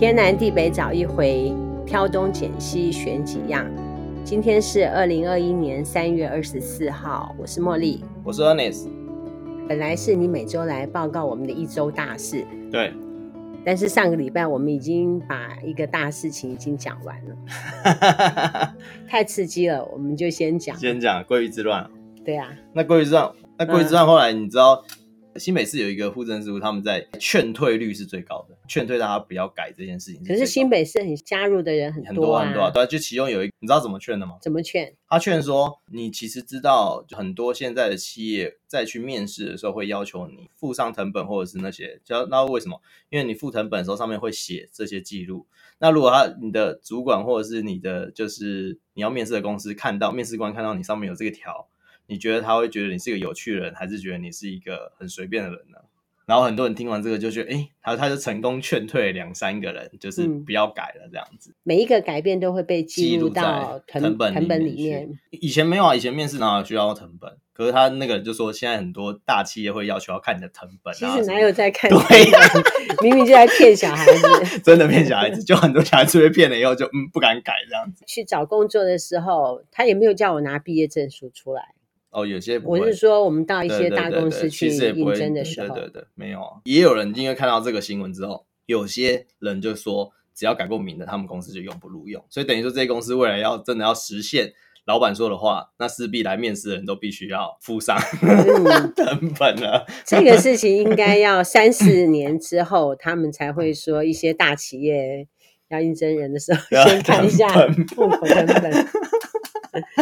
天南地北找一回，挑东拣西选几样。今天是二零二一年三月二十四号，我是茉莉，我是 Ernest。本来是你每周来报告我们的一周大事，对。但是上个礼拜我们已经把一个大事情已经讲完了，太刺激了，我们就先讲。先讲鲑鱼之乱。对啊。那鲑鱼之乱，那鲑鱼之乱后来你知道？嗯新北市有一个户政事务，他们在劝退率是最高的，劝退大家不要改这件事情。可是新北市很加入的人很多、啊、很多很多、啊，对，就其中有一个，你知道怎么劝的吗？怎么劝？他劝说，你其实知道，很多现在的企业在去面试的时候会要求你附上成本或者是那些，叫那为什么？因为你附成本的时候上面会写这些记录。那如果他你的主管或者是你的就是你要面试的公司看到面试官看到你上面有这个条。你觉得他会觉得你是一个有趣的人，还是觉得你是一个很随便的人呢？然后很多人听完这个就觉得，哎，他他就成功劝退两三个人，就是不要改了这样子。每一个改变都会被记录到成本成本里面。以前没有啊，以前面试哪有需要成本？可是他那个就说，现在很多大企业会要求要看你的成本。其实哪有在看？对呀，明明就在骗小孩子，真的骗小孩子，就很多小孩子被骗了以后就嗯不敢改这样子。去找工作的时候，他也没有叫我拿毕业证书出来。哦，有些不会，我是说，我们到一些大公司去应征的时候，对对对，没有，也有人因为看到这个新闻之后，有些人就说，只要改过名的，他们公司就永不录用。所以等于说，这些公司未来要真的要实现老板说的话，那势必来面试的人都必须要附上 成本了。这个事情应该要三四年之后，他们才会说，一些大企业要应征人的时候，先看一下户口成本。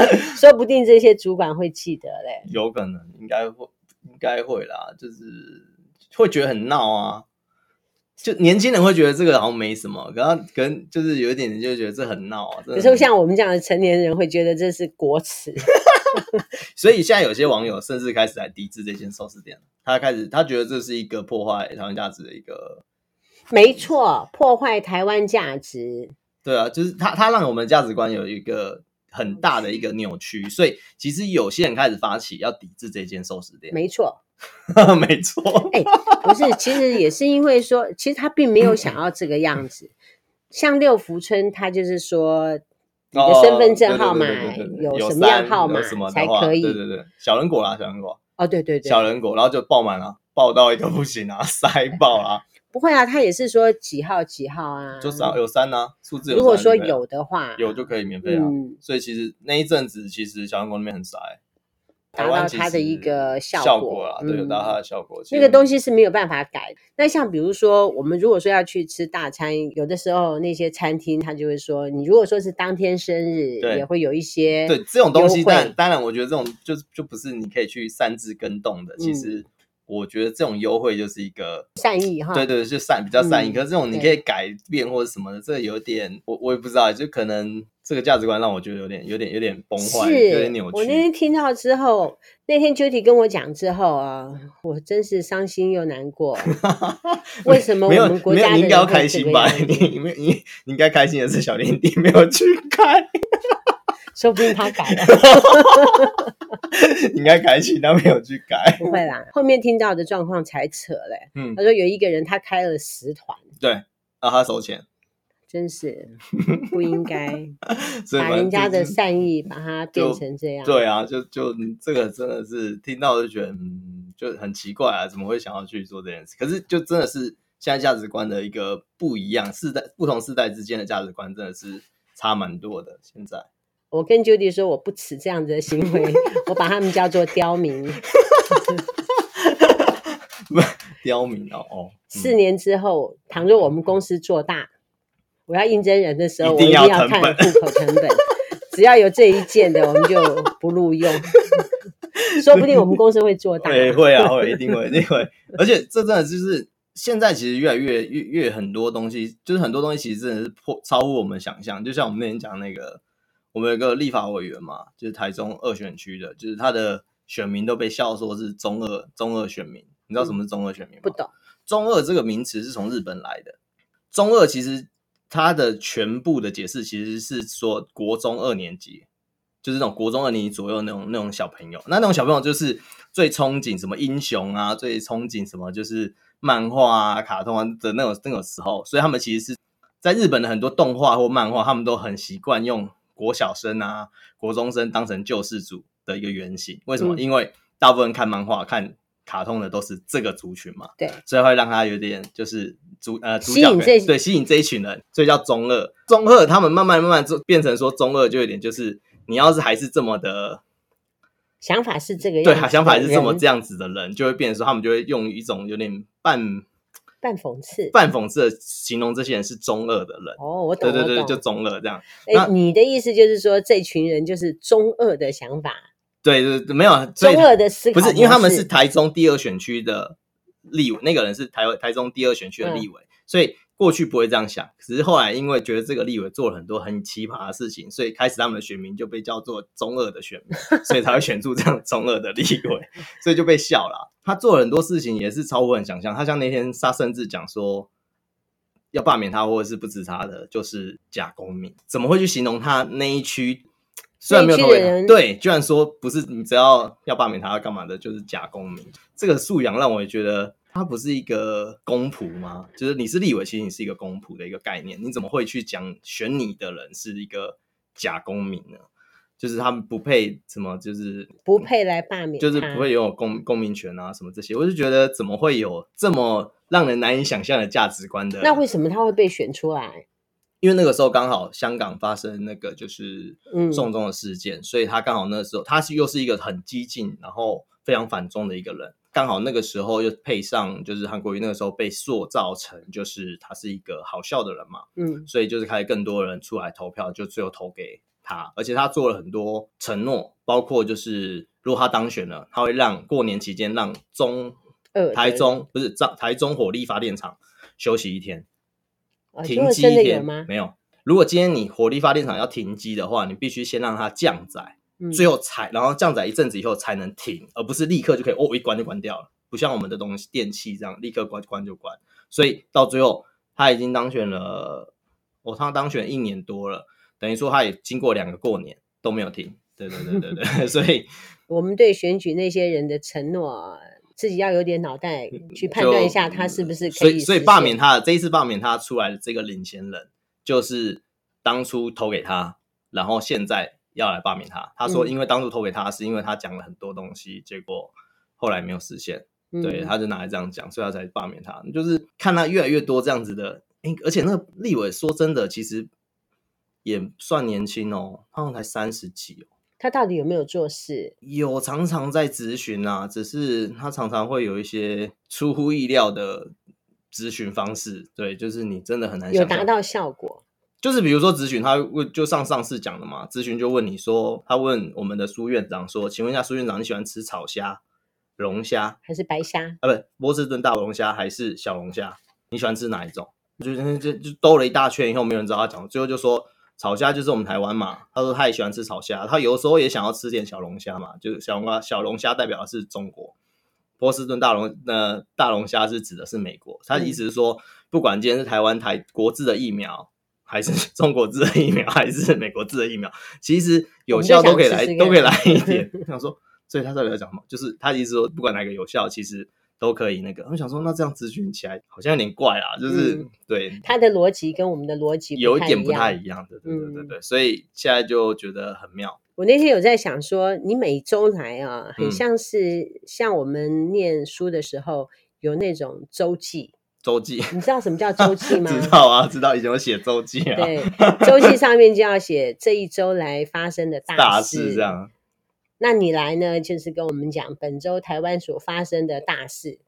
说不定这些主管会记得嘞，有可能，应该会，应该会啦，就是会觉得很闹啊。就年轻人会觉得这个好像没什么，可能可能就是有一点人就觉得这很闹啊。可是像我们这样的成年人会觉得这是国耻，所以现在有些网友甚至开始来抵制这间寿司店，他开始他觉得这是一个破坏台湾价值的一个，没错，破坏台湾价值。对啊，就是他他让我们的价值观有一个。很大的一个扭曲，所以其实有些人开始发起要抵制这间寿司店。没错，没错。哎、欸，不是，其实也是因为说，其实他并没有想要这个样子。像六福村，他就是说，你的身份证号码有什么样号码才可以？对对对，小人果啦，小人果。哦，对对对，小人果，然后就爆满了，爆到一个不行啊，塞爆了。不会啊，他也是说几号几号啊，就少有三啊，数字有。如果说有的话，有就可以免费啊。嗯、所以其实那一阵子，其实小人国那边很傻，达到它的一个效果，效果啦，对，有达到它的效果。那个东西是没有办法改。那像比如说，我们如果说要去吃大餐，有的时候那些餐厅他就会说，你如果说是当天生日，也会有一些对这种东西。但当然，我觉得这种就就不是你可以去擅自跟动的。其实。嗯我觉得这种优惠就是一个善意哈，对对，就善比较善意。嗯、可是这种你可以改变或者什么的，这个有点我我也不知道，就可能这个价值观让我觉得有点有点有点崩坏，有点扭曲。我那天听到之后，那天 Judy 跟我讲之后啊，我真是伤心又难过。为什么我们国家的人应该要开心吧？你你你你应该开心的是小林弟没有去开。说不定他改了，应该改起，他没有去改。不会啦，后面听到的状况才扯嘞。嗯，他说有一个人他开了十团，对，让他收钱，真是 不应该把人家的善意把它变成这样。对啊，就就这个真的是听到就觉得嗯，就很奇怪啊，怎么会想要去做这件事？可是就真的是现在价值观的一个不一样，世代不同世代之间的价值观真的是差蛮多的。现在。我跟 Judy 说，我不耻这样子的行为，我把他们叫做刁民。不 刁民哦哦。四年之后，倘若我们公司做大，我要应征人的时候，我一定要看户口成本。只要有这一件的，我们就不录用。说不定我们公司会做大。对，会啊，会，一定会，一定会。而且这真的就是现在，其实越来越越越很多东西，就是很多东西其实真的是破超乎我们想象。就像我们那天讲那个。我们有个立法委员嘛，就是台中二选区的，就是他的选民都被笑说是中二中二选民。你知道什么是中二选民吗？不懂。中二这个名词是从日本来的。中二其实它的全部的解释其实是说国中二年级，就是那种国中二年级左右那种那种小朋友。那那种小朋友就是最憧憬什么英雄啊，最憧憬什么就是漫画啊、卡通啊的那种那种时候，所以他们其实是在日本的很多动画或漫画，他们都很习惯用国小生啊、国中生当成救世主的一个原型。为什么？嗯、因为大部分看漫画、看卡通的都是这个族群嘛。对，所以会让他有点就是主呃主角对吸引这一群人，所以叫中二。中二他们慢慢慢慢就变成说中二，就有点就是你要是还是这么的。想法是这个样子，对，想法是这么这样子的人，就会变成说，他们就会用一种有点半半讽刺、半讽刺的形容这些人是中二的人。哦，我懂，对对对，就中二这样。哎，你的意思就是说，这群人就是中二的想法？对对对，没有中二的思考，不是因为他们是台中第二选区的立委，那个人是台台中第二选区的立委，嗯、所以。过去不会这样想，只是后来因为觉得这个立委做了很多很奇葩的事情，所以开始他们的选民就被叫做中二的选民，所以才会选出这样中二的立委，所以就被笑了。他做了很多事情也是超乎很想象。他像那天他甚至讲说要罢免他或者是不支持他的就是假公民，怎么会去形容他那一区？虽然没有投给他，对，居然说不是你只要要罢免他要干嘛的，就是假公民。这个素养让我也觉得。他不是一个公仆吗？就是你是立委，其实你是一个公仆的一个概念。你怎么会去讲选你的人是一个假公民呢？就是他们不配什么，就是不配来罢免，就是不会拥有公公民权啊什么这些。我就觉得怎么会有这么让人难以想象的价值观的？那为什么他会被选出来？因为那个时候刚好香港发生那个就是送中的事件，嗯、所以他刚好那个时候他是又是一个很激进，然后非常反中的一个人。刚好那个时候又配上，就是韩国瑜那个时候被塑造成就是他是一个好笑的人嘛，嗯，所以就是开始更多人出来投票，就最后投给他，而且他做了很多承诺，包括就是如果他当选了，他会让过年期间让中台中不是台台中火力发电厂休息一天，停机一天吗？没有，如果今天你火力发电厂要停机的话，你必须先让它降载。最后才，然后降载一阵子以后才能停，而不是立刻就可以哦，一关就关掉了，不像我们的东西电器这样立刻关关就关。所以到最后他已经当选了，哦，他当选一年多了，等于说他也经过两个过年都没有停。对对对对对，所以我们对选举那些人的承诺，自己要有点脑袋去判断一下，他是不是可以。所以所以罢免他，这一次罢免他出来的这个领衔人，就是当初投给他，然后现在。要来罢免他，他说因为当初投给他是因为他讲了很多东西，嗯、结果后来没有实现，嗯、对，他就拿来这样讲，所以他才罢免他。就是看他越来越多这样子的，而且那个立委说真的，其实也算年轻哦，他好像才三十几哦。他到底有没有做事？有，常常在咨询啊，只是他常常会有一些出乎意料的咨询方式，对，就是你真的很难想有达到效果。就是比如说咨询，他问就上上次讲的嘛，咨询就问你说，他问我们的苏院长说，请问一下苏院长，你喜欢吃炒虾、龙虾还是白虾？啊，不，波士顿大龙虾还是小龙虾？你喜欢吃哪一种？就就就兜了一大圈以后，没有人知道他讲，最后就说炒虾就是我们台湾嘛。他说他也喜欢吃炒虾，他有时候也想要吃点小龙虾嘛，就是小龙虾，小龙虾代表的是中国，波士顿大龙那大龙虾是指的是美国。他的意思是说，不管今天是台湾台国制的疫苗。还是 中国制的疫苗，还是美国制的疫苗，其实有效都可以来，试试都可以来一 点。我想说，所以他到底在讲什么？就是他意思说，不管哪个有效，其实都可以那个。我想说，那这样咨询起来好像有点怪啊，就是、嗯、对他的逻辑跟我们的逻辑有一点不太一样的，对对对对。嗯、所以现在就觉得很妙。我那天有在想说，你每周来啊，很像是像我们念书的时候有那种周记。周记，你知道什么叫周记吗？知道啊，知道以前我写周记啊。对，周记上面就要写这一周来发生的大事，大事这样。那你来呢，就是跟我们讲本周台湾所发生的大事。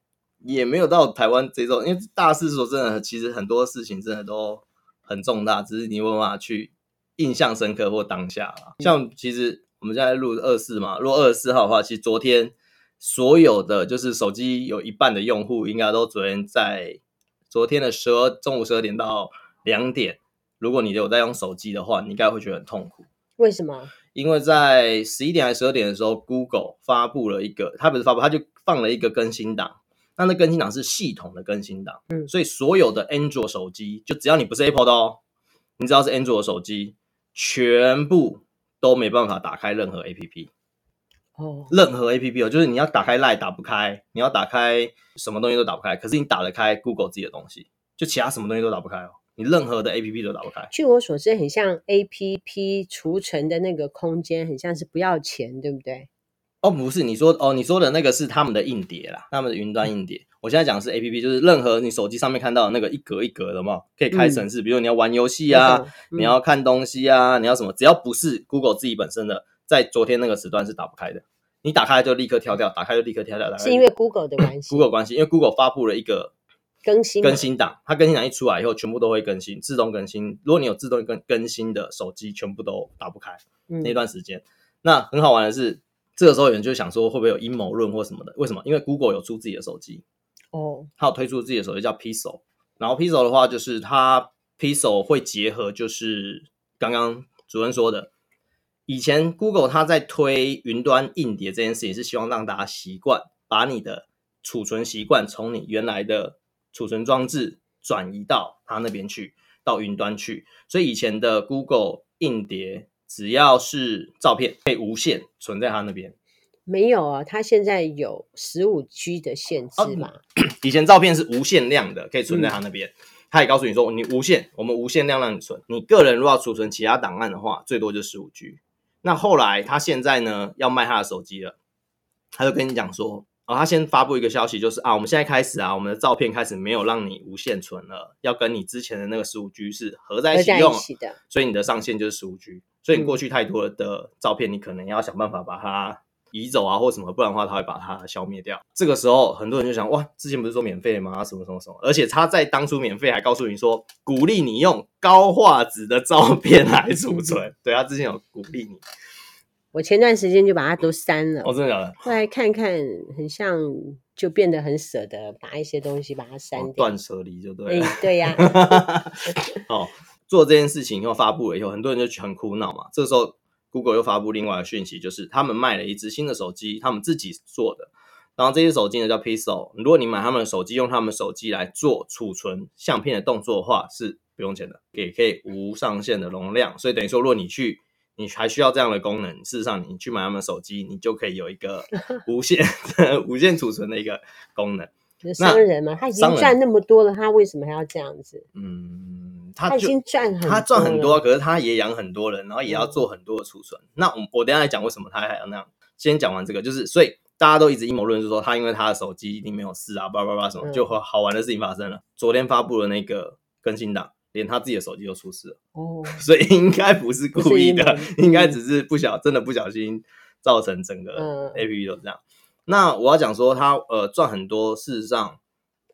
也没有到台湾这周，因为大事说真的，其实很多事情真的都很重大，只是你没办法去印象深刻或当下。像其实我们现在录二十四嘛，如果二十四号的话，其实昨天所有的就是手机有一半的用户应该都昨天在。昨天的十二中午十二点到两点，如果你有在用手机的话，你应该会觉得很痛苦。为什么？因为在十一点还是十二点的时候，Google 发布了一个，它不是发布，它就放了一个更新档。那那更新档是系统的更新档，嗯，所以所有的 Android 手机，就只要你不是 Apple 的哦，你只要是 Android 手机，全部都没办法打开任何 APP。哦，任何 A P P 哦，就是你要打开 Line 打不开，你要打开什么东西都打不开。可是你打得开 Google 自己的东西，就其他什么东西都打不开哦。你任何的 APP 都打不开。据我所知，很像 APP 储存的那个空间，很像是不要钱，对不对？哦，不是，你说哦，你说的那个是他们的硬碟啦，他们的云端硬碟。我现在讲的是 APP，就是任何你手机上面看到的那个一格一格的嘛，可以开程式，嗯、比如你要玩游戏啊，嗯、你要看东西啊，你要什么，只要不是 Google 自己本身的，在昨天那个时段是打不开的。你打开就立刻跳掉，打开就立刻跳掉。是因为 Google 的关系？Google 关系，因为 Google 发布了一个更新更新档，它更新档一出来以后，全部都会更新，自动更新。如果你有自动更更新的手机，全部都打不开。嗯、那段时间，那很好玩的是。这个时候有人就想说，会不会有阴谋论或什么的？为什么？因为 Google 有出自己的手机哦，它有推出自己的手机叫 Pixel。然后 Pixel 的话，就是它 Pixel 会结合，就是刚刚主任说的，以前 Google 它在推云端硬碟这件事情，是希望让大家习惯把你的储存习惯从你原来的储存装置转移到它那边去，到云端去。所以以前的 Google 硬碟。只要是照片，可以无限存在它那边。没有啊，它现在有十五 G 的限制嘛？哦，以前照片是无限量的，可以存在它那边。嗯、他也告诉你说，你无限，我们无限量让你存。你个人如果要储存其他档案的话，最多就十五 G。那后来他现在呢，要卖他的手机了，他就跟你讲说。哦，他先发布一个消息，就是啊，我们现在开始啊，我们的照片开始没有让你无限存了，要跟你之前的那个十五 G 是合在一起用，起的，所以你的上限就是十五 G，所以你过去太多的照片，你可能要想办法把它移走啊，或什么，不然的话，它会把它消灭掉。这个时候，很多人就想，哇，之前不是说免费吗？什么什么什么？而且他在当初免费还告诉你说，鼓励你用高画质的照片来储存，对，他之前有鼓励你。我前段时间就把它都删了。哦，真的假的？后来看看，很像就变得很舍得把一些东西把它删掉。断舍离就对了。欸、对呀、啊。哦，做这件事情又发布了以后，很多人就很苦恼嘛。这个时候，Google 又发布另外的讯息，就是他们卖了一支新的手机，他们自己做的。然后这些手机呢叫 Pixel。如果你买他们的手机，用他们手机来做储存相片的动作的话，是不用钱的，也可以无上限的容量。所以等于说，如果你去你还需要这样的功能，事实上，你去买他们手机，你就可以有一个无限、无限储存的一个功能。商人嘛，他已经赚那么多了，他为什么还要这样子？嗯，他，他已经赚很，他赚很多，可是他也养很多人，然后也要做很多的储存。嗯、那我我等下来讲为什么他还要那样。先讲完这个，就是所以大家都一直阴谋论，就是说他因为他的手机一定没有事啊，叭叭叭什么，就和好玩的事情发生了。嗯、昨天发布了那个更新档。连他自己的手机都出事了哦，所以应该不是故意的，应该只是不小，真的不小心造成整个 APP 都这样。嗯、那我要讲说他呃赚很多，事实上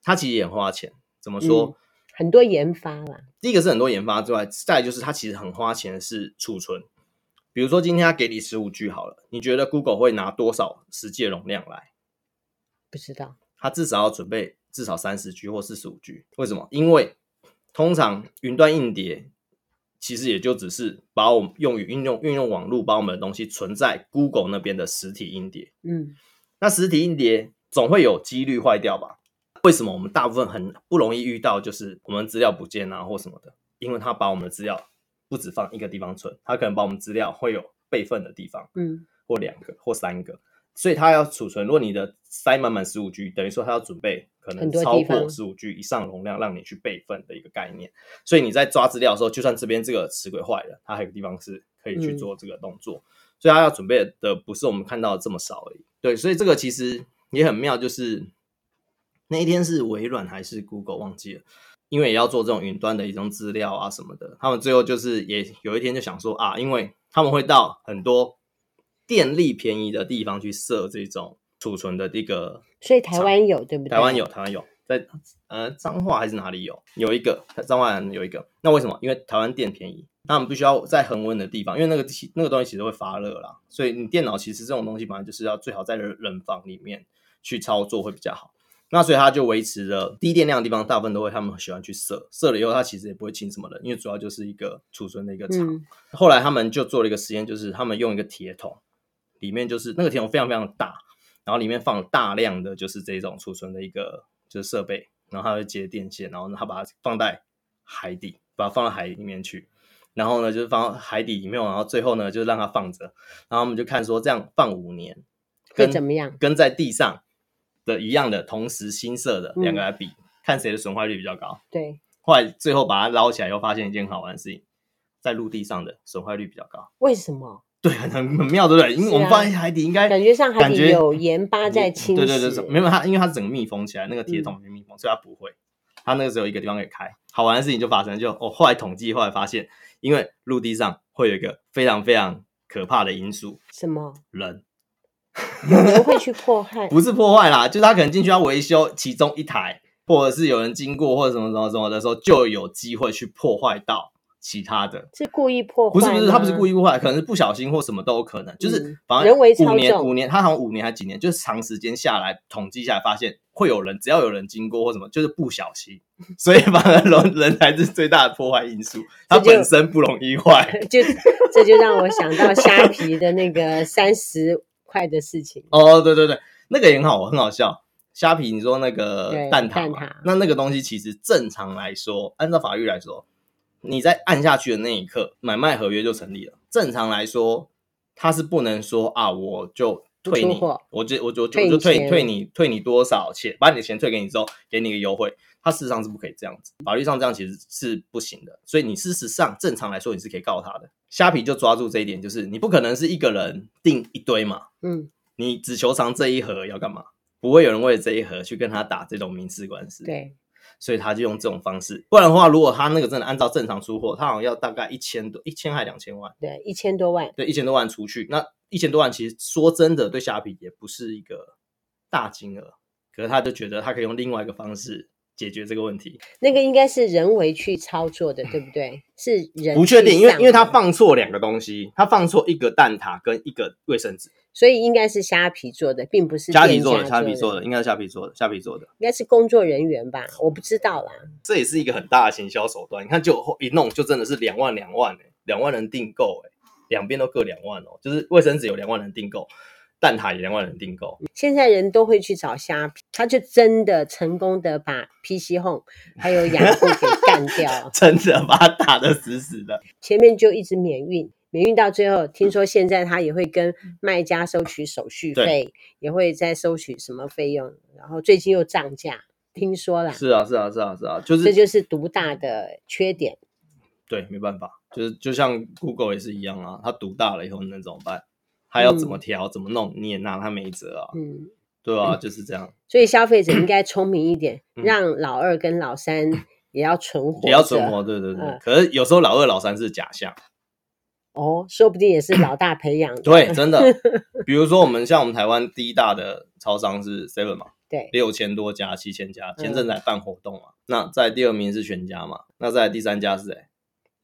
他其实也很花钱。怎么说？嗯、很多研发啦。第一个是很多研发之外，再来就是他其实很花钱是储存。比如说今天他给你十五 G 好了，你觉得 Google 会拿多少实际的容量来？不知道。他至少要准备至少三十 G 或四十五 G。为什么？因为通常云端硬碟其实也就只是把我们用于运用运用网络把我们的东西存在 Google 那边的实体硬碟。嗯，那实体硬碟总会有几率坏掉吧？为什么我们大部分很不容易遇到就是我们资料不见啊或什么的？因为它把我们的资料不只放一个地方存，它可能把我们资料会有备份的地方，嗯，或两个或三个。所以它要储存，如果你的塞满满十五 G，等于说它要准备可能超过十五 G 以上容量，让你去备份的一个概念。所以你在抓资料的时候，就算这边这个磁轨坏了，它还有个地方是可以去做这个动作。嗯、所以它要准备的不是我们看到的这么少而已。对，所以这个其实也很妙，就是那一天是微软还是 Google 忘记了，因为也要做这种云端的一种资料啊什么的，他们最后就是也有一天就想说啊，因为他们会到很多。电力便宜的地方去设这种储存的一个，所以台湾有对不对？台湾有，台湾有，在呃彰化还是哪里有？有一个彰化有一个。那为什么？因为台湾电便宜，那我们必须要在恒温的地方，因为那个那个东西其实会发热啦，所以你电脑其实这种东西本来就是要最好在冷房里面去操作会比较好。那所以它就维持了低电量的地方，大部分都会他们喜欢去设，设了以后它其实也不会清什么人，因为主要就是一个储存的一个厂。嗯、后来他们就做了一个实验，就是他们用一个铁桶。里面就是那个铁桶非常非常大，然后里面放大量的就是这种储存的一个就是设备，然后它会接电线，然后呢，它把它放在海底，把它放到海里面去，然后呢就是放到海底里面，然后最后呢就是让它放着，然后我们就看说这样放五年会怎么样，跟在地上的一样的同时新设的两个来比，嗯、看谁的损坏率比较高。对，后来最后把它捞起来，又发现一件好玩的事情，在陆地上的损坏率比较高。为什么？对，很很妙，对不对？因为我们发现海底应该感觉上海底有盐巴在侵蚀。对对对，没有它，因为它整个密封起来，那个铁桶密封，所以它不会。它那个时候一个地方可以开。好玩的事情就发生，就哦，后来统计，后来发现，因为陆地上会有一个非常非常可怕的因素，什么？人。有人会去破坏？不是破坏啦，就是他可能进去要维修其中一台，或者是有人经过或者什么什么什么的时候，就有机会去破坏到。其他的是故意破坏？不是不是，他不是故意破坏，可能是不小心或什么都有可能。就是反正人为，五年五年，他好像五年还几年，就是长时间下来统计下来，发现会有人只要有人经过或什么，就是不小心，所以反而人人才是最大的破坏因素。它本身不容易坏，就这就让我想到虾皮的那个三十块的事情。哦，对对对，那个也很好，很好笑。虾皮，你说那个蛋挞，蛋挞，那那个东西其实正常来说，按照法律来说。你在按下去的那一刻，买卖合约就成立了。正常来说，他是不能说啊，我就退你，我就我就我就退退你退你多少钱，把你的钱退给你之后，给你一个优惠。他事实上是不可以这样子，法律上这样其实是不行的。所以你事实上正常来说，你是可以告他的。虾皮就抓住这一点，就是你不可能是一个人订一堆嘛，嗯，你只求偿这一盒要干嘛？不会有人为了这一盒去跟他打这种民事官司。对。所以他就用这种方式，不然的话，如果他那个真的按照正常出货，他好像要大概一千多，一千还两千万？对，一千多万。对，一千多万出去，那一千多万其实说真的，对虾皮也不是一个大金额，可是他就觉得他可以用另外一个方式解决这个问题。那个应该是人为去操作的，对不对？是人不确定，因为因为他放错两个东西，他放错一个蛋挞跟一个卫生纸。所以应该是虾皮做的，并不是虾皮做的。虾皮做的应该是虾皮做的，虾皮做的应该是工作人员吧？我不知道啦。这也是一个很大的行销手段。你看，就一弄就真的是两万两万哎，两万人订购哎，两边都各两万哦。就是卫生纸有两万人订购，蛋挞也两万人订购。现在人都会去找虾皮，他就真的成功的把 PC Home 还有雅虎给干掉，真的把他打得死死的。前面就一直免运。免运到最后，听说现在他也会跟卖家收取手续费，也会再收取什么费用，然后最近又涨价，听说了。是啊，是啊，是啊，是啊，就是这就是独大的缺点。对，没办法，就是就像 Google 也是一样啊，它独大了以后能怎么办？还要怎么调、嗯、怎么弄，你也拿他没辙啊。嗯，对啊，就是这样。所以消费者应该聪明一点，嗯、让老二跟老三 也要存活，也要存活。对对对，嗯、可是有时候老二老三是假象。哦，说不定也是老大培养的。对，真的。比如说，我们像我们台湾第一大的超商是 Seven 嘛，对，六千多家、七千家，前阵子还办活动嘛。嗯、那在第二名是全家嘛，那在第三家是谁？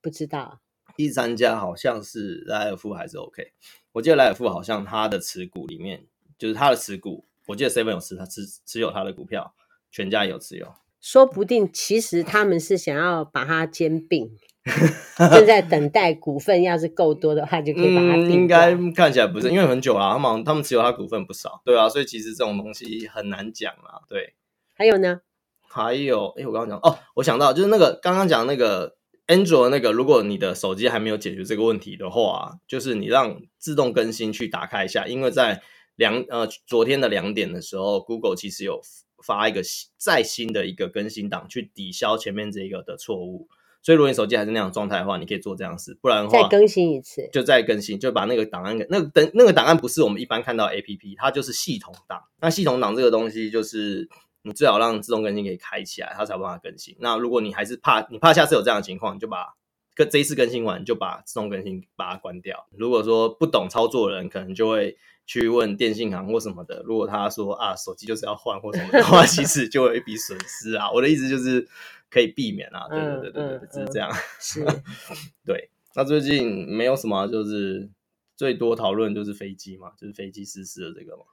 不知道。第三家好像是莱尔富还是 OK？我记得莱尔富好像他的持股里面，就是他的持股，我记得 Seven 有持他持持有他的股票，全家有持有。说不定其实他们是想要把它兼并。正在等待股份，要是够多的话，就可以把它、嗯。应该看起来不是，因为很久了，他们他们持有他股份不少，对啊，所以其实这种东西很难讲啊。对，还有呢？还有，哎，我刚刚讲哦，我想到就是那个刚刚讲那个 Android 那个，如果你的手机还没有解决这个问题的话，就是你让自动更新去打开一下，因为在两呃昨天的两点的时候，Google 其实有发一个再新的一个更新档去抵消前面这个的错误。所以，如果你手机还是那样状态的话，你可以做这样事。不然的话，再更新一次，就再更新，就把那个档案给那个等那个档案不是我们一般看到 APP，它就是系统档。那系统档这个东西，就是你最好让自动更新给开起来，它才有办法更新。那如果你还是怕你怕下次有这样的情况，你就把跟这一次更新完，就把自动更新把它关掉。如果说不懂操作的人，可能就会去问电信行或什么的。如果他说啊，手机就是要换或什么的话，其实就有一笔损失啊。我的意思就是。可以避免啊，对对对对对，是这样。是，对。那最近没有什么，就是最多讨论就是飞机嘛，就是飞机失事的这个嘛，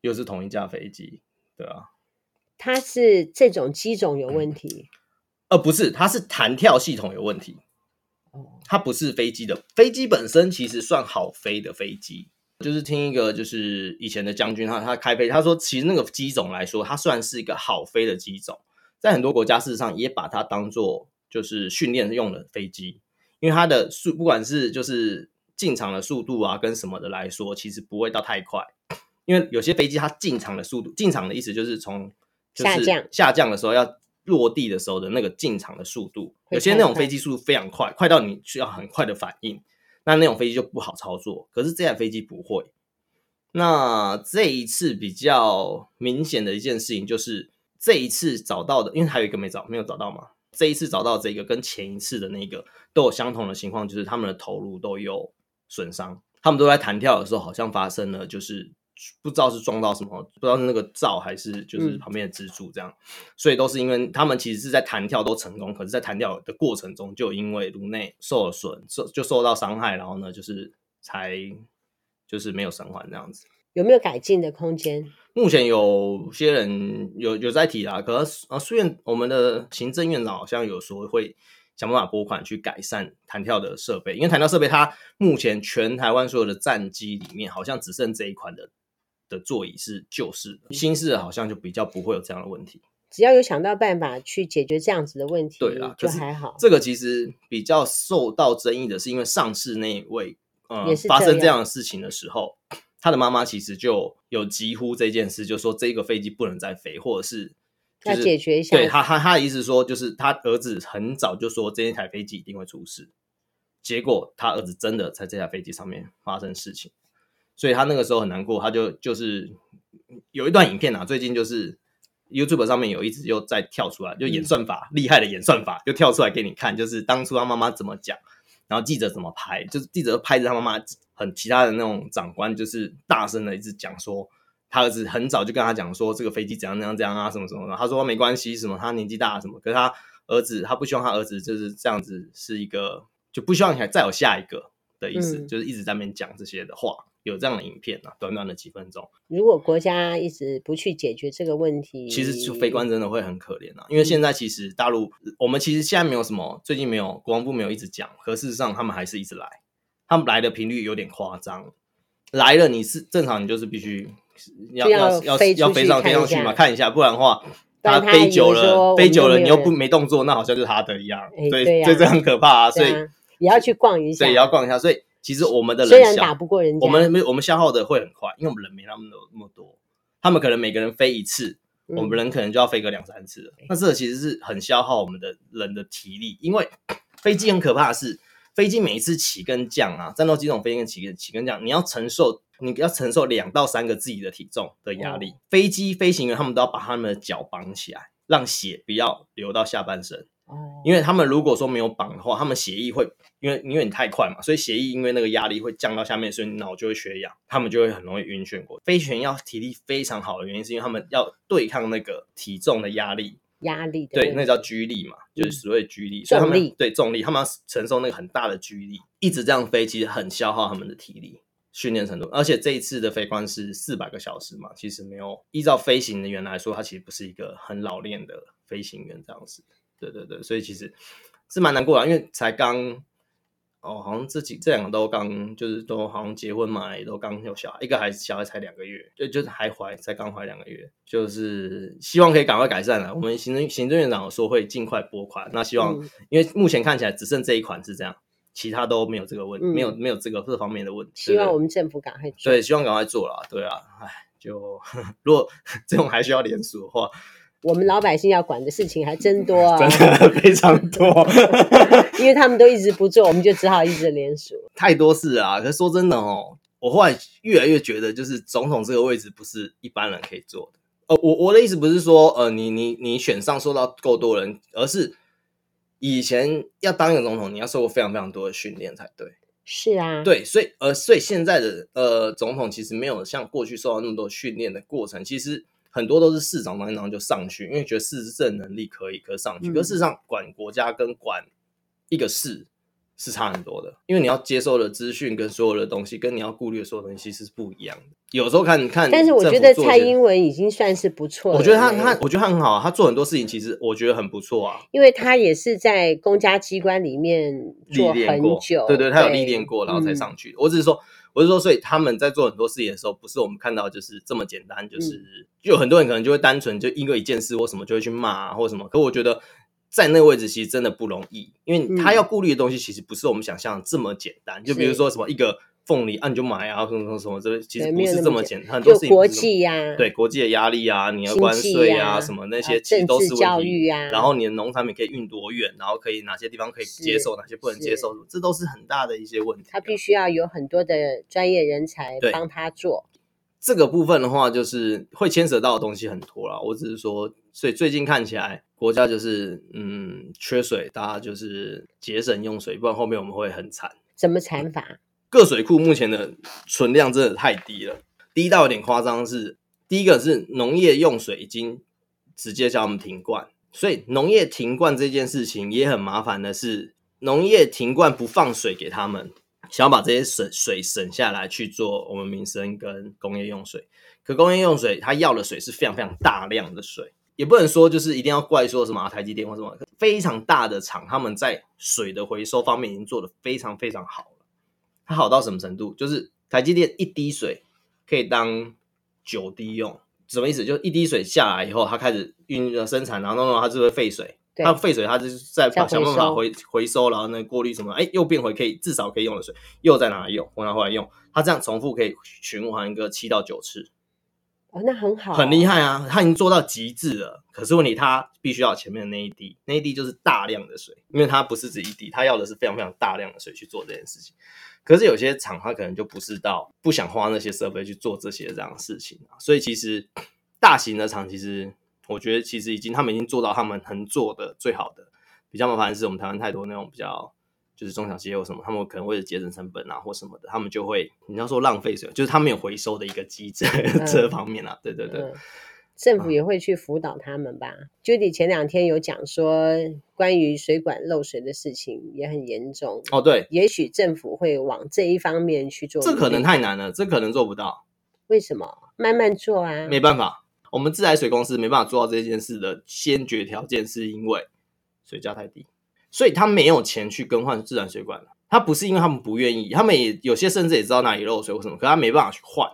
又是同一架飞机，对啊。它是这种机种有问题？呃，不是，它是弹跳系统有问题。哦，它不是飞机的，飞机本身其实算好飞的飞机。就是听一个就是以前的将军，他他开飞，他说其实那个机种来说，它算是一个好飞的机种。在很多国家，事实上也把它当做就是训练用的飞机，因为它的速不管是就是进场的速度啊，跟什么的来说，其实不会到太快。因为有些飞机它进场的速度，进场的意思就是从就是下降下降的时候要落地的时候的那个进场的速度，有些那种飞机速度非常快，快到你需要很快的反应，那那种飞机就不好操作。可是这台飞机不会。那这一次比较明显的一件事情就是，这一次找到的，因为还有一个没找，没有找到嘛。这一次找到这个跟前一次的那个都有相同的情况，就是他们的头颅都有损伤，他们都在弹跳的时候好像发生了，就是不知道是撞到什么，不知道是那个罩还是就是旁边的支柱这样，嗯、所以都是因为他们其实是在弹跳都成功，可是在弹跳的过程中就因为颅内受了损，受就受到伤害，然后呢就是才就是没有生还这样子。有没有改进的空间？目前有些人有有在提啦，可是啊，书院我们的行政院长好像有说会想办法拨款去改善弹跳的设备，因为弹跳设备它目前全台湾所有的战机里面，好像只剩这一款的的座椅是旧式的，新式的好像就比较不会有这样的问题。只要有想到办法去解决这样子的问题，对啦，就还好。这个其实比较受到争议的是，因为上次那一位呃发生这样的事情的时候。他的妈妈其实就有疾呼这件事，就说这个飞机不能再飞，或者是、就是、要解决一下。对他，他他的意思说，就是他儿子很早就说这一台飞机一定会出事，结果他儿子真的在这台飞机上面发生事情，所以他那个时候很难过。他就就是有一段影片啊，最近就是 YouTube 上面有一直又在跳出来，就演算法、嗯、厉害的演算法，就跳出来给你看，就是当初他妈妈怎么讲。然后记者怎么拍？就是记者拍着他妈妈，很其他的那种长官，就是大声的一直讲说，他儿子很早就跟他讲说，这个飞机怎样怎样怎样啊，什么什么的。他说没关系，什么他年纪大什么，可是他儿子他不希望他儿子就是这样子，是一个就不希望还再有下一个的意思，嗯、就是一直在那边讲这些的话。有这样的影片啊，短短的几分钟。如果国家一直不去解决这个问题，其实就飞官真的会很可怜啊。因为现在其实大陆，嗯、我们其实现在没有什么，最近没有国防部没有一直讲，可事实上他们还是一直来，他们来的频率有点夸张。来了你是正常，你就是必须要要要要飞上飞上去嘛，看一下，不然的话他飞久了飞久了你又不没动作，那好像就是他的一样，欸、对，对、啊，所以这很可怕啊。所以也要去逛一下，对，也要逛一下，所以。其实我们的人虽然打不过人家，我们没我们消耗的会很快，因为我们人没那么多那么多。他们可能每个人飞一次，嗯、我们人可能就要飞个两三次了。那这其实是很消耗我们的人的体力，因为飞机很可怕的是，飞机每一次起跟降啊，战斗机这种飞机起跟起跟降，你要承受你要承受两到三个自己的体重的压力。嗯、飞机飞行员他们都要把他们的脚绑起来，让血不要流到下半身。因为他们如果说没有绑的话，他们血液会因为因为你太快嘛，所以血液因为那个压力会降到下面，所以脑就会缺氧，他们就会很容易晕眩过。飞行员要体力非常好的原因，是因为他们要对抗那个体重的压力，压力对，那叫居力嘛，就是所谓居力，所以他们对重力，他们要承受那个很大的居力，一直这样飞，其实很消耗他们的体力训练程度。而且这一次的飞官是四百个小时嘛，其实没有依照飞行的员来说，他其实不是一个很老练的飞行员这样子。对对对，所以其实是蛮难过的，因为才刚哦，好像这几这两个都刚就是都好像结婚嘛，也都刚有小孩，一个孩子小孩才两个月，就就是还怀才刚怀两个月，就是希望可以赶快改善了。我们行政行政院长说会尽快拨款，那希望、嗯、因为目前看起来只剩这一款是这样，其他都没有这个问没有没有这个这方面的问题。希望我们政府赶快做。对，希望赶快做了。对啊，哎，就 如果 这种还需要联署的话。我们老百姓要管的事情还真多啊，真的非常多，因为他们都一直不做，我们就只好一直联署。太多事啊！可是说真的哦，我后来越来越觉得，就是总统这个位置不是一般人可以做的。呃，我我的意思不是说，呃，你你你选上受到够多人，而是以前要当一个总统，你要受过非常非常多的训练才对。是啊，对，所以呃，所以现在的呃总统其实没有像过去受到那么多训练的过程，其实。很多都是市长当一当就上去，因为觉得市政能力可以，可以上去。可事实上，管国家跟管一个市是差很多的，因为你要接收的资讯跟所有的东西，跟你要顾虑的所有东西是不一样的。有时候看看，但是我觉得蔡英文已经算是不错了。我觉得他他，我觉得他很好啊，他做很多事情其实我觉得很不错啊。因为他也是在公家机关里面做很久，对对，他有历练过，然后才上去。我只是说。我是说，所以他们在做很多事情的时候，不是我们看到就是这么简单，就是就很多人可能就会单纯就因为一件事或什么就会去骂啊，或什么。可我觉得在那个位置其实真的不容易，因为他要顾虑的东西其实不是我们想象这么简单。就比如说什么一个凤梨，啊你就买啊，什么什么什么，这其实不是这么简单，很多事情国际呀，对国际的压力啊，你的关税啊，什么那些其实都是问题啊。然后你的农产品可以运多远，然后可以哪些地方可以接受，哪些不能接受，这都是很大的一些问题。他必须要有很多的专业人才帮他做。这个部分的话，就是会牵扯到的东西很多啦。我只是说，所以最近看起来国家就是嗯缺水，大家就是节省用水，不然后面我们会很惨。怎么惨法？各水库目前的存量真的太低了，低到有点夸张是。第一个是农业用水已经直接叫我们停灌，所以农业停灌这件事情也很麻烦的是，农业停灌不放水给他们，想要把这些水水省下来去做我们民生跟工业用水。可工业用水它要的水是非常非常大量的水，也不能说就是一定要怪说什么台积电或什么非常大的厂，他们在水的回收方面已经做得非常非常好。它好到什么程度？就是台积电一滴水可以当九滴用，什么意思？就一滴水下来以后，它开始运呃生产，然后弄弄它就会废水，它废水它就是在想办法回回收，然后呢过滤什么，哎，又变回可以至少可以用的水，又再拿来用，拿回来用，它这样重复可以循环一个七到九次。哦，那很好，很厉害啊！它已经做到极致了。可是问题，它必须要前面的那一滴，那一滴就是大量的水，因为它不是只一滴，它要的是非常非常大量的水去做这件事情。可是有些厂，它可能就不是到不想花那些设备去做这些这样的事情啊。所以其实 大型的厂，其实我觉得其实已经他们已经做到他们能做的最好的。比较麻烦的是，我们台湾太多那种比较。就是中小企业或什么，他们可能为了节省成本啊，或什么的，他们就会你要说浪费水，就是他们有回收的一个机制、嗯、这方面啊，对对对、嗯，政府也会去辅导他们吧。Judy、嗯、前两天有讲说，关于水管漏水的事情也很严重哦，对，也许政府会往这一方面去做。这可能太难了，这可能做不到。为什么？慢慢做啊，没办法，我们自来水公司没办法做到这件事的先决条件，是因为水价太低。所以他没有钱去更换自来水管，他不是因为他们不愿意，他们也有些甚至也知道哪里漏水或什么，可他没办法去换，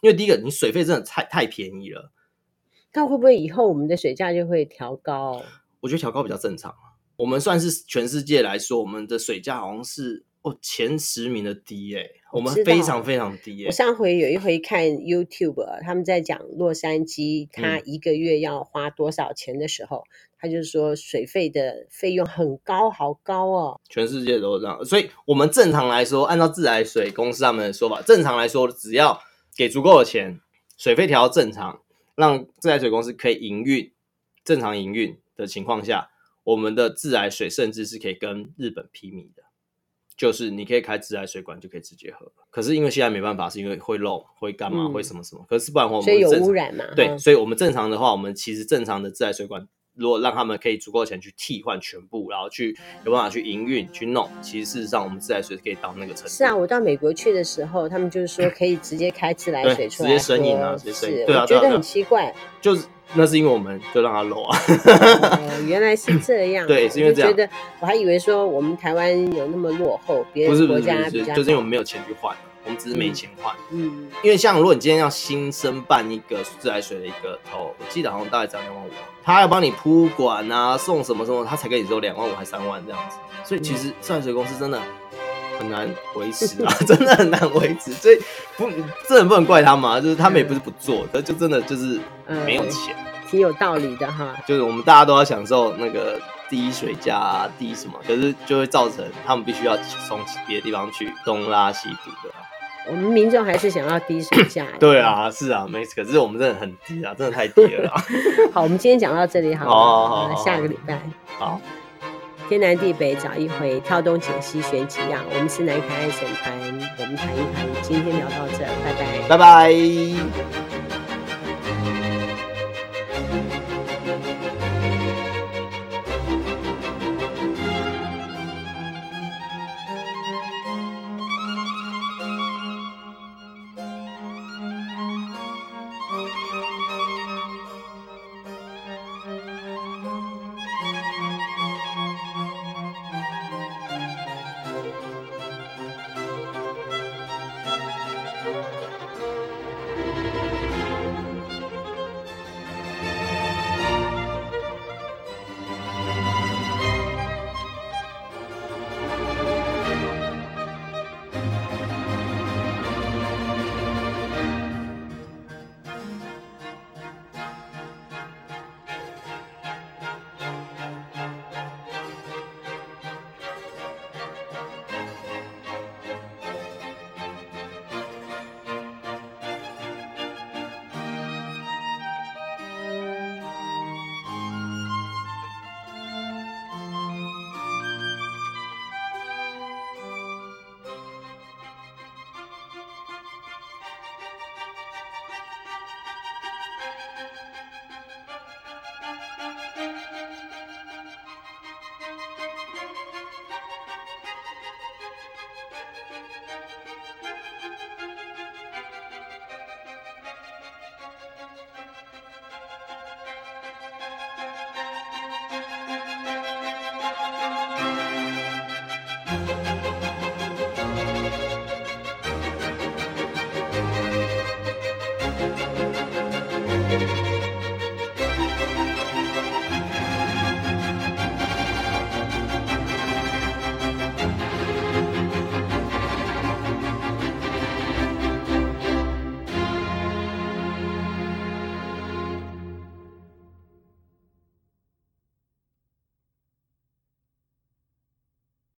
因为第一个你水费真的太太便宜了。那会不会以后我们的水价就会调高？我觉得调高比较正常。我们算是全世界来说，我们的水价好像是哦前十名的低诶，我们非常非常低诶。我上回有一回看 YouTube，他们在讲洛杉矶，他一个月要花多少钱的时候。嗯他就是说，水费的费用很高，好高哦。全世界都是这样，所以我们正常来说，按照自来水公司他们的说法，正常来说，只要给足够的钱，水费调到正常，让自来水公司可以营运，正常营运的情况下，我们的自来水甚至是可以跟日本媲美的，就是你可以开自来水管就可以直接喝。可是因为现在没办法，是因为会漏、会干嘛、嗯、会什么什么。可是不然的话，我们所以有污染嘛？对，嗯、所以我们正常的话，我们其实正常的自来水管。如果让他们可以足够钱去替换全部，然后去有办法去营运去弄，其实事实上我们自来水可以到那个程度。是啊，我到美国去的时候，他们就是说可以直接开自来水出来，直接生饮啊，直接生饮。对啊，觉得很奇怪。就是那是因为我们就让他漏啊。哦，原来是这样。对，是因为这样。觉得我还以为说我们台湾有那么落后，别的国家比较。就是因为我们没有钱去换。我们只是没钱换，嗯，因为像如果你今天要新生办一个自来水的一个头，我记得好像大概只要两万五，他要帮你铺管啊，送什么什么，他才给你收两万五还三万这样子，所以其实自来水公司真的很难维持啊，真的很难维持，所以不，这很不能怪他们啊，就是他们也不是不做，但就真的就是没有钱，挺有道理的哈，就是我们大家都要享受那个低水价、低什么，可是就会造成他们必须要从别的地方去东拉西补的。我们民众还是想要低水价。对啊，是啊，没，可是我们真的很低啊，真的太低了。好，我们今天讲到这里好了，好，好，好，下个礼拜。好，天南地北找一回，挑东拣西选几样。我们是南开爱审团，我们谈一谈，今天聊到这，拜拜，拜拜。